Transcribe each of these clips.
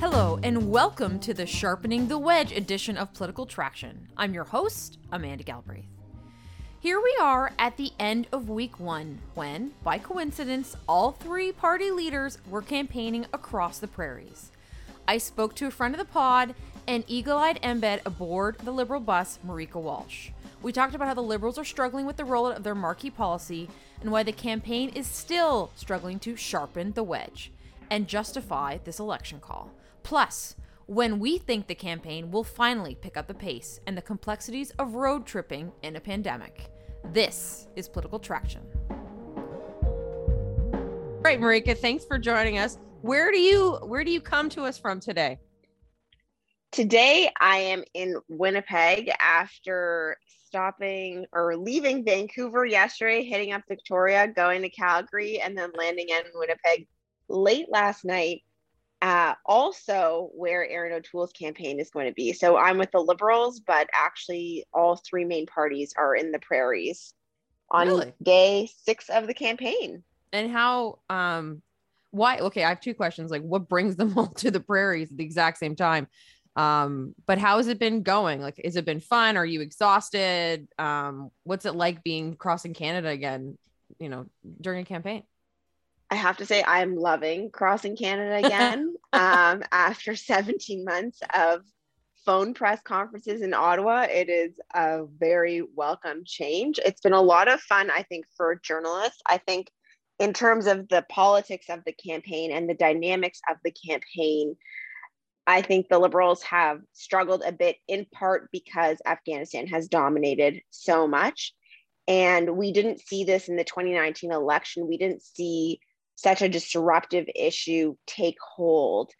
Hello, and welcome to the Sharpening the Wedge edition of Political Traction. I'm your host, Amanda Galbraith. Here we are at the end of week one when, by coincidence, all three party leaders were campaigning across the prairies. I spoke to a friend of the pod and eagle eyed embed aboard the Liberal bus, Marieke Walsh. We talked about how the Liberals are struggling with the rollout of their marquee policy and why the campaign is still struggling to sharpen the wedge and justify this election call. Plus, when we think the campaign will finally pick up the pace and the complexities of road tripping in a pandemic. This is Political Traction. All right, Marieke, thanks for joining us. Where do you where do you come to us from today? Today I am in Winnipeg after stopping or leaving Vancouver yesterday, heading up Victoria, going to Calgary, and then landing in Winnipeg late last night uh, also where Erin O'Toole's campaign is going to be. So I'm with the Liberals, but actually all three main parties are in the prairies on really? day six of the campaign. And how, um, why? Okay, I have two questions. Like, what brings them all to the prairies at the exact same time? Um, but how has it been going? Like, has it been fun? Are you exhausted? Um, what's it like being crossing Canada again, you know, during a campaign? I have to say, I'm loving crossing Canada again um, after 17 months of phone press conferences in Ottawa. It is a very welcome change. It's been a lot of fun, I think, for journalists. I think, in terms of the politics of the campaign and the dynamics of the campaign, I think the Liberals have struggled a bit in part because Afghanistan has dominated so much. And we didn't see this in the 2019 election. We didn't see such a disruptive issue take hold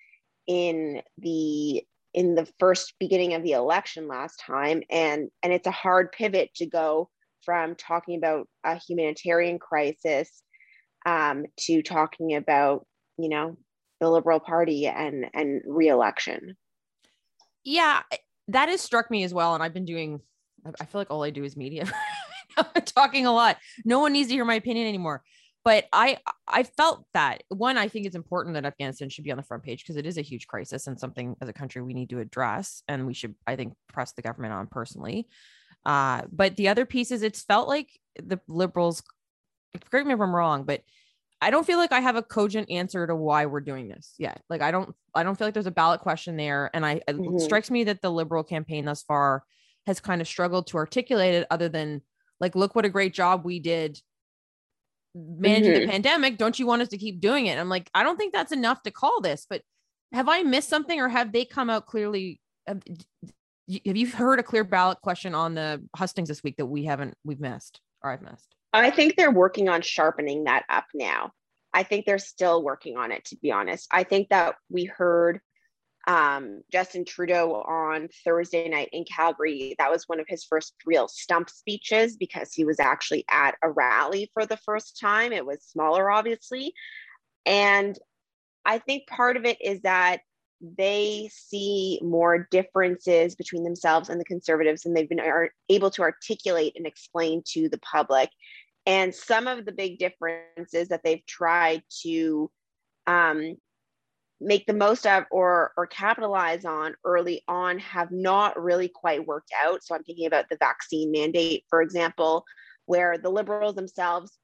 in the in the first beginning of the election last time and and it's a hard pivot to go from talking about a humanitarian crisis um, to talking about you know the liberal party and and reelection. Yeah that has struck me as well and i've been doing i feel like all i do is media. Talking a lot. No one needs to hear my opinion anymore. But I I felt that one I think it's important that Afghanistan should be on the front page because it is a huge crisis and something as a country we need to address and we should I think press the government on personally. Uh, but the other piece is it's felt like the liberals correct me if I'm wrong, but I don't feel like I have a cogent answer to why we're doing this yet. Like I don't I don't feel like there's a ballot question there and I mm-hmm. it strikes me that the liberal campaign thus far has kind of struggled to articulate it other than like look what a great job we did managing mm-hmm. the pandemic don't you want us to keep doing it i'm like i don't think that's enough to call this but have i missed something or have they come out clearly have, have you heard a clear ballot question on the hustings this week that we haven't we've missed or i've missed i think they're working on sharpening that up now i think they're still working on it to be honest i think that we heard um, Justin Trudeau on Thursday night in Calgary. That was one of his first real stump speeches because he was actually at a rally for the first time. It was smaller, obviously. And I think part of it is that they see more differences between themselves and the conservatives, and they've been able to articulate and explain to the public. And some of the big differences that they've tried to um, make the most of or or capitalize on early on have not really quite worked out. So i'm thinking about the vaccine mandate for example where the liberals themselves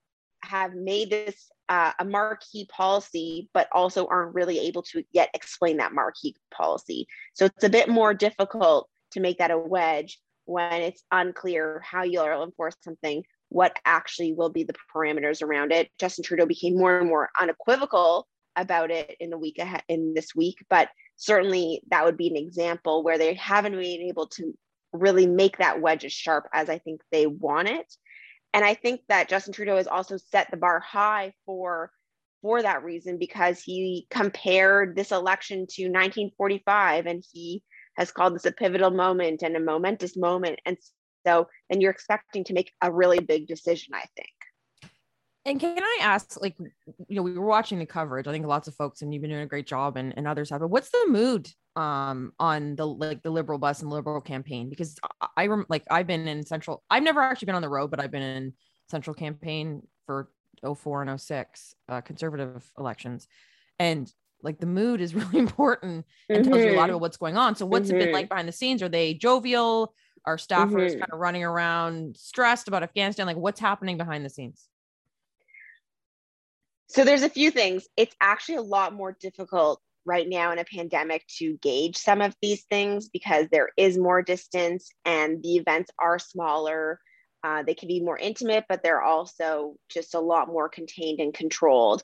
have made this uh, a marquee policy but also aren't really able to yet explain that marquee policy. So it's a bit more difficult to make that a wedge when it's unclear how you'll enforce something what actually will be the parameters around it justin trudeau became more and more unequivocal about it in the week ahead in this week, but certainly that would be an example where they haven't been able to really make that wedge as sharp as I think they want it. And I think that Justin Trudeau has also set the bar high for for that reason because he compared this election to 1945 and he has called this a pivotal moment and a momentous moment. And so then you're expecting to make a really big decision, I think. And can I ask, like, you know, we were watching the coverage. I think lots of folks, and you've been doing a great job, and, and others have. But what's the mood um on the like the liberal bus and liberal campaign because I, rem- like I've been in central I've never actually been on the road but I've been in central campaign for 04 and 06 uh, conservative elections and like the mood is really important and mm-hmm. tells you a lot mm-hmm. about what's going on so what's mm-hmm. it been mm-hmm. like behind the scenes are they jovial are staffers mm-hmm. kind of running around stressed about afghanistan like what's happening behind the scenes so there's a few things it's actually a lot more difficult right now in a pandemic to gauge some of these things because there is more distance and the events are smaller uh, they can be more intimate, but they're also just a lot more contained and controlled.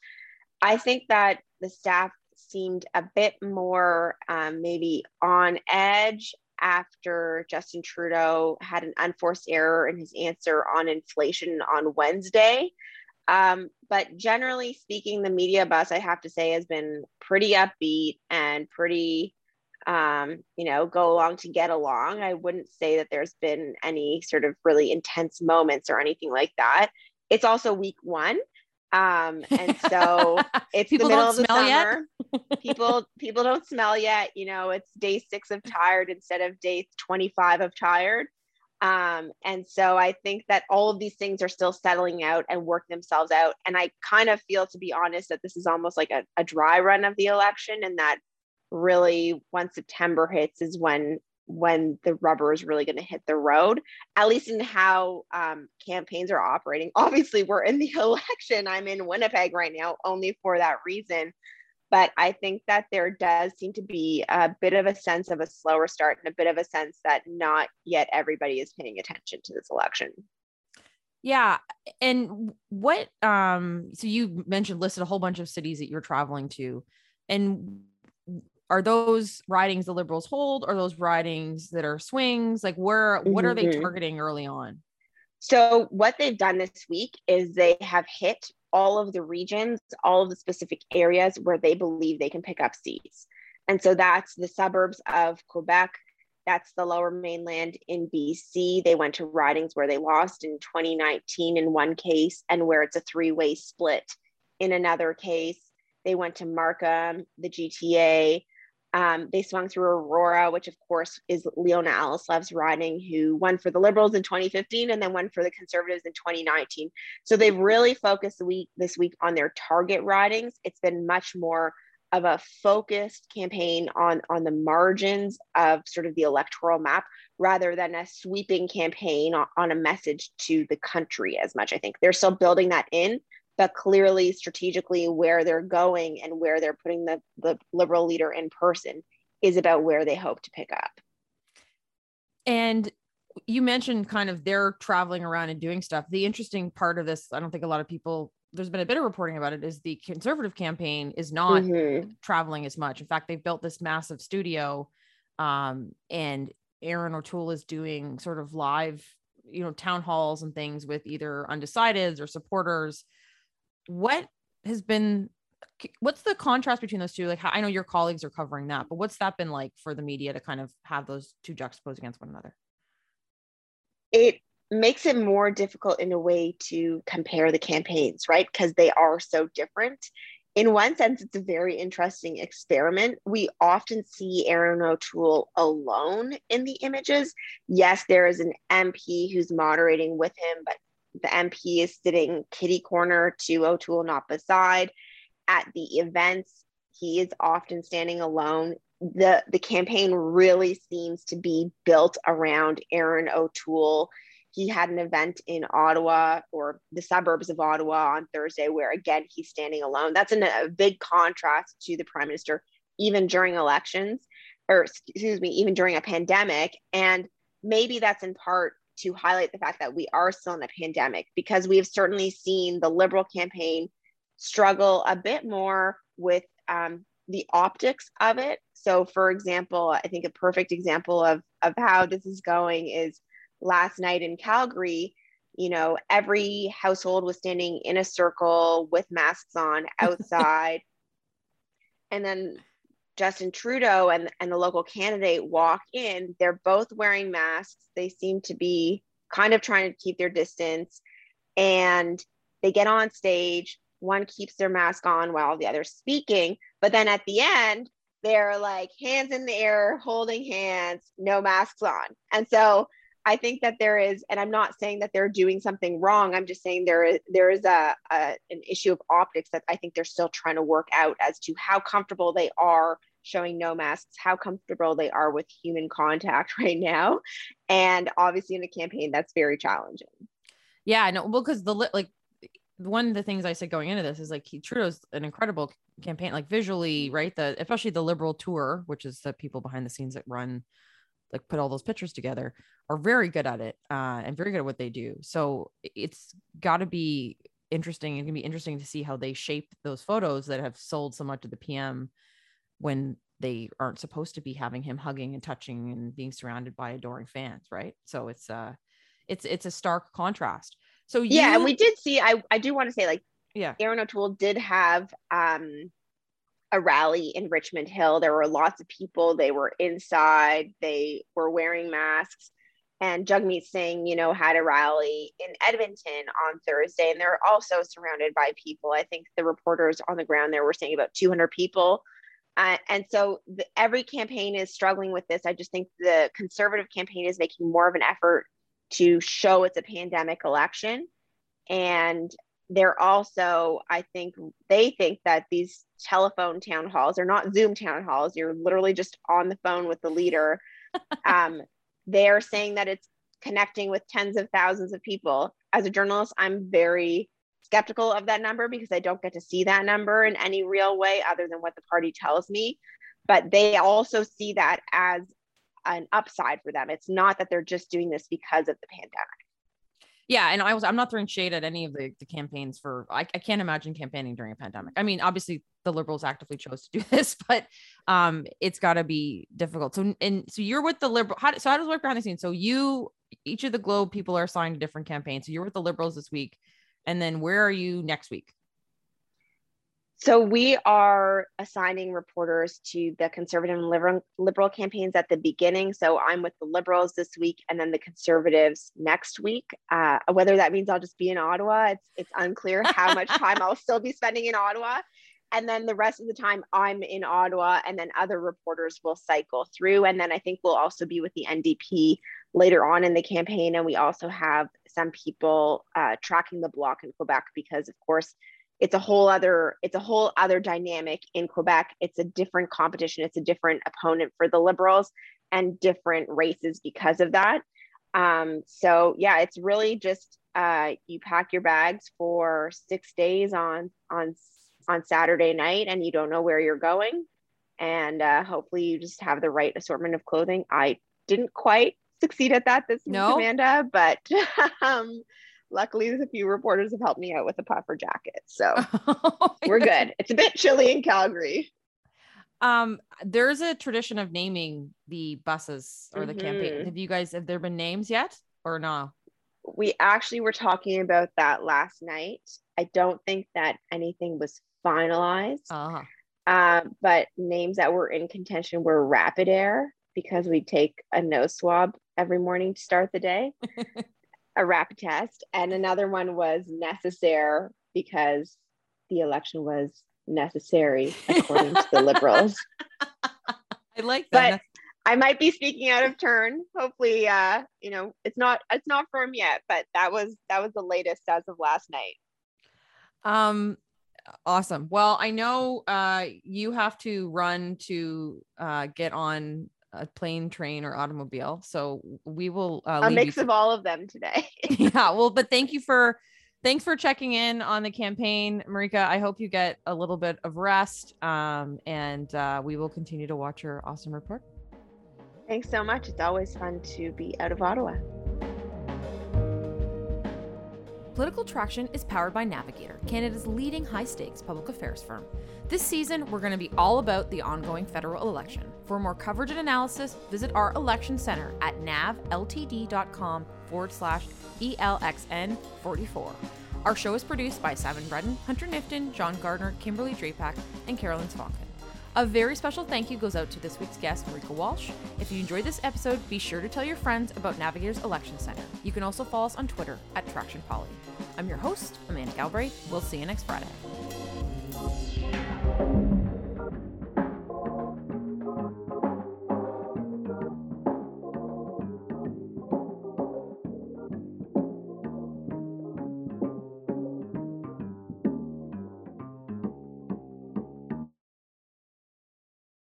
I think that the staff seemed a bit more um, maybe on edge after Justin Trudeau had an unforced error in his answer on inflation on Wednesday. Um, but generally speaking, the media bus, I have to say, has been pretty upbeat and pretty um, you know, go along to get along. I wouldn't say that there's been any sort of really intense moments or anything like that. It's also week one. Um, and so it's the middle of the summer. people people don't smell yet. You know, it's day six of tired instead of day 25 of tired. Um, and so I think that all of these things are still settling out and work themselves out. And I kind of feel, to be honest, that this is almost like a, a dry run of the election and that really once September hits is when when the rubber is really going to hit the road, at least in how um, campaigns are operating. Obviously, we're in the election. I'm in Winnipeg right now only for that reason. But I think that there does seem to be a bit of a sense of a slower start and a bit of a sense that not yet everybody is paying attention to this election. Yeah. And what, um, so you mentioned listed a whole bunch of cities that you're traveling to. And are those ridings the liberals hold? Or those ridings that are swings? Like where what are they mm-hmm. targeting early on? So what they've done this week is they have hit all of the regions all of the specific areas where they believe they can pick up seats. And so that's the suburbs of quebec that's the lower mainland in bc they went to ridings where they lost in 2019 in one case and where it's a three-way split in another case. They went to markham the gta um, they swung through Aurora, which of course is Leona Alleslev's riding, who won for the Liberals in 2015 and then won for the Conservatives in 2019. So they've really focused the week this week on their target ridings. It's been much more of a focused campaign on on the margins of sort of the electoral map rather than a sweeping campaign on, on a message to the country as much. I think they're still building that in, but clearly strategically where they're going and where they're putting the, the liberal leader in person is about where they hope to pick up. And you mentioned kind of they're traveling around and doing stuff. The interesting part of this, I don't think a lot of people, there's been a bit of reporting about it, is the conservative campaign is not mm-hmm. traveling as much. In fact, they've built this massive studio um, and Erin O'Toole is doing sort of live, you know, town halls and things with either undecideds or supporters what has been what's the contrast between those two? Like how, i know your colleagues are covering that but what's that been like for the media to kind of have those two juxtaposed against one another? It makes it more difficult in a way to compare the campaigns right? Because they are so different. In one sense it's a very interesting experiment. We often see Erin O'Toole alone in the images. Yes there is an mp who's moderating with him but the MP is sitting kitty corner to O'Toole, not beside. At the events, he is often standing alone. The, the campaign really seems to be built around Erin O'Toole. He had an event in Ottawa or the suburbs of Ottawa on Thursday, where again, he's standing alone. That's an, a big contrast to the prime minister, even during elections, or excuse me, even during a pandemic. And maybe that's in part to highlight the fact that we are still in a pandemic because we have certainly seen the liberal campaign struggle a bit more with um, the optics of it. So, for example, I think a perfect example of, of how this is going is last night in Calgary. You know, every household was standing in a circle with masks on outside. and then Justin Trudeau and, and the local candidate walk in, they're both wearing masks. They seem to be kind of trying to keep their distance. And they get on stage. One keeps their mask on while the other's speaking. But then at the end, they're like hands in the air, holding hands, no masks on. And so I think that there is, and I'm not saying that they're doing something wrong. I'm just saying there is there is a, a an issue of optics that I think they're still trying to work out as to how comfortable they are showing no masks, how comfortable they are with human contact right now. And obviously in a campaign, that's very challenging. Yeah, no, well, because the like one of the things I said going into this is like he Trudeau's an incredible campaign, like visually, right? The especially the liberal tour, which is the people behind the scenes that run, like put all those pictures together, are very good at it uh, and very good at what they do. So it's got to be interesting. It can be interesting to see how they shape those photos that have sold so much of the PM when they aren't supposed to be having him hugging and touching and being surrounded by adoring fans, right? So it's uh it's it's a stark contrast. So you, yeah, and we did see. I I do want to say like yeah, Erin O'Toole did have um a rally in Richmond Hill. There were lots of people. They were inside. They were wearing masks. And Jagmeet Singh, you know, had a rally in Edmonton on Thursday, and they're also surrounded by people. I think the reporters on the ground there were saying about 200 people. Uh, and so the, every campaign is struggling with this. I just think the conservative campaign is making more of an effort to show it's a pandemic election. And they're also, I think, they think that these telephone town halls are not Zoom town halls. You're literally just on the phone with the leader. um, they're saying that it's connecting with tens of thousands of people. As a journalist, I'm very skeptical of that number because I don't get to see that number in any real way other than what the party tells me. But they also see that as an upside for them. It's not that they're just doing this because of the pandemic. Yeah, and I was I'm not throwing shade at any of the, the campaigns for I, I can't imagine campaigning during a pandemic. I mean, obviously the liberals actively chose to do this, but um it's gotta be difficult. So and so you're with the liberal how so how does it work behind the scenes? So you each of the globe people are assigned a different campaign. So you're with the liberals this week, and then where are you next week? So we are assigning reporters to the conservative and liberal, liberal campaigns at the beginning. So I'm with the liberals this week, and then the conservatives next week. Uh, whether that means I'll just be in Ottawa, it's it's unclear how much time I'll still be spending in Ottawa. And then the rest of the time I'm in Ottawa, and then other reporters will cycle through. And then I think we'll also be with the NDP later on in the campaign, and we also have some people uh, tracking the Bloc in Quebec because, of course it's a whole other it's a whole other dynamic in Quebec. It's a different competition. It's a different opponent for the Liberals and different races because of that. Um, so yeah, it's really just uh, you pack your bags for six days on on on Saturday night, and you don't know where you're going, and uh, hopefully you just have the right assortment of clothing. I didn't quite succeed at that this no. week, Amanda, but um, luckily there's a few reporters have helped me out with a puffer jacket. So oh, we're good. It's a bit chilly in calgary. Um there's a tradition of naming the buses or the mm-hmm. campaign have you guys have there been names yet or no? We actually were talking about that last night. I don't think that anything was finalized uh-huh. uh, but names that were in contention were rapid air because we take a nose swab every morning to start the day a rapid test, and another one was necessary because the election was necessary according to the liberals. I like that. But I might be speaking out of turn. Hopefully, uh, you know, it's not it's not firm yet, but that was that was the latest as of last night. Um awesome. Well, I know uh you have to run to uh get on a plane, train, or automobile. So we will uh, a mix to- of all of them today. yeah. Well, but thank you for thanks for checking in on the campaign, Marieke. I hope you get a little bit of rest, um, and uh, we will continue to watch your awesome report. Thanks so much. It's always fun to be out of Ottawa. Political Traction is powered by Navigator, Canada's leading high stakes public affairs firm. This season, we're going to be all about the ongoing federal election. For more coverage and analysis, visit our election center at navltd.com forward slash ELXN44. Our show is produced by Simon Bredden, Hunter Nifton, John Gardner, Kimberly Drapak, and Carolyn Svanken. A very special thank you goes out to this week's guest, Marieke Walsh. If you enjoyed this episode, be sure to tell your friends about Navigator's Election Center. You can also follow us on Twitter at Traction Poly. I'm your host, Amanda Galbraith. We'll see you next Friday.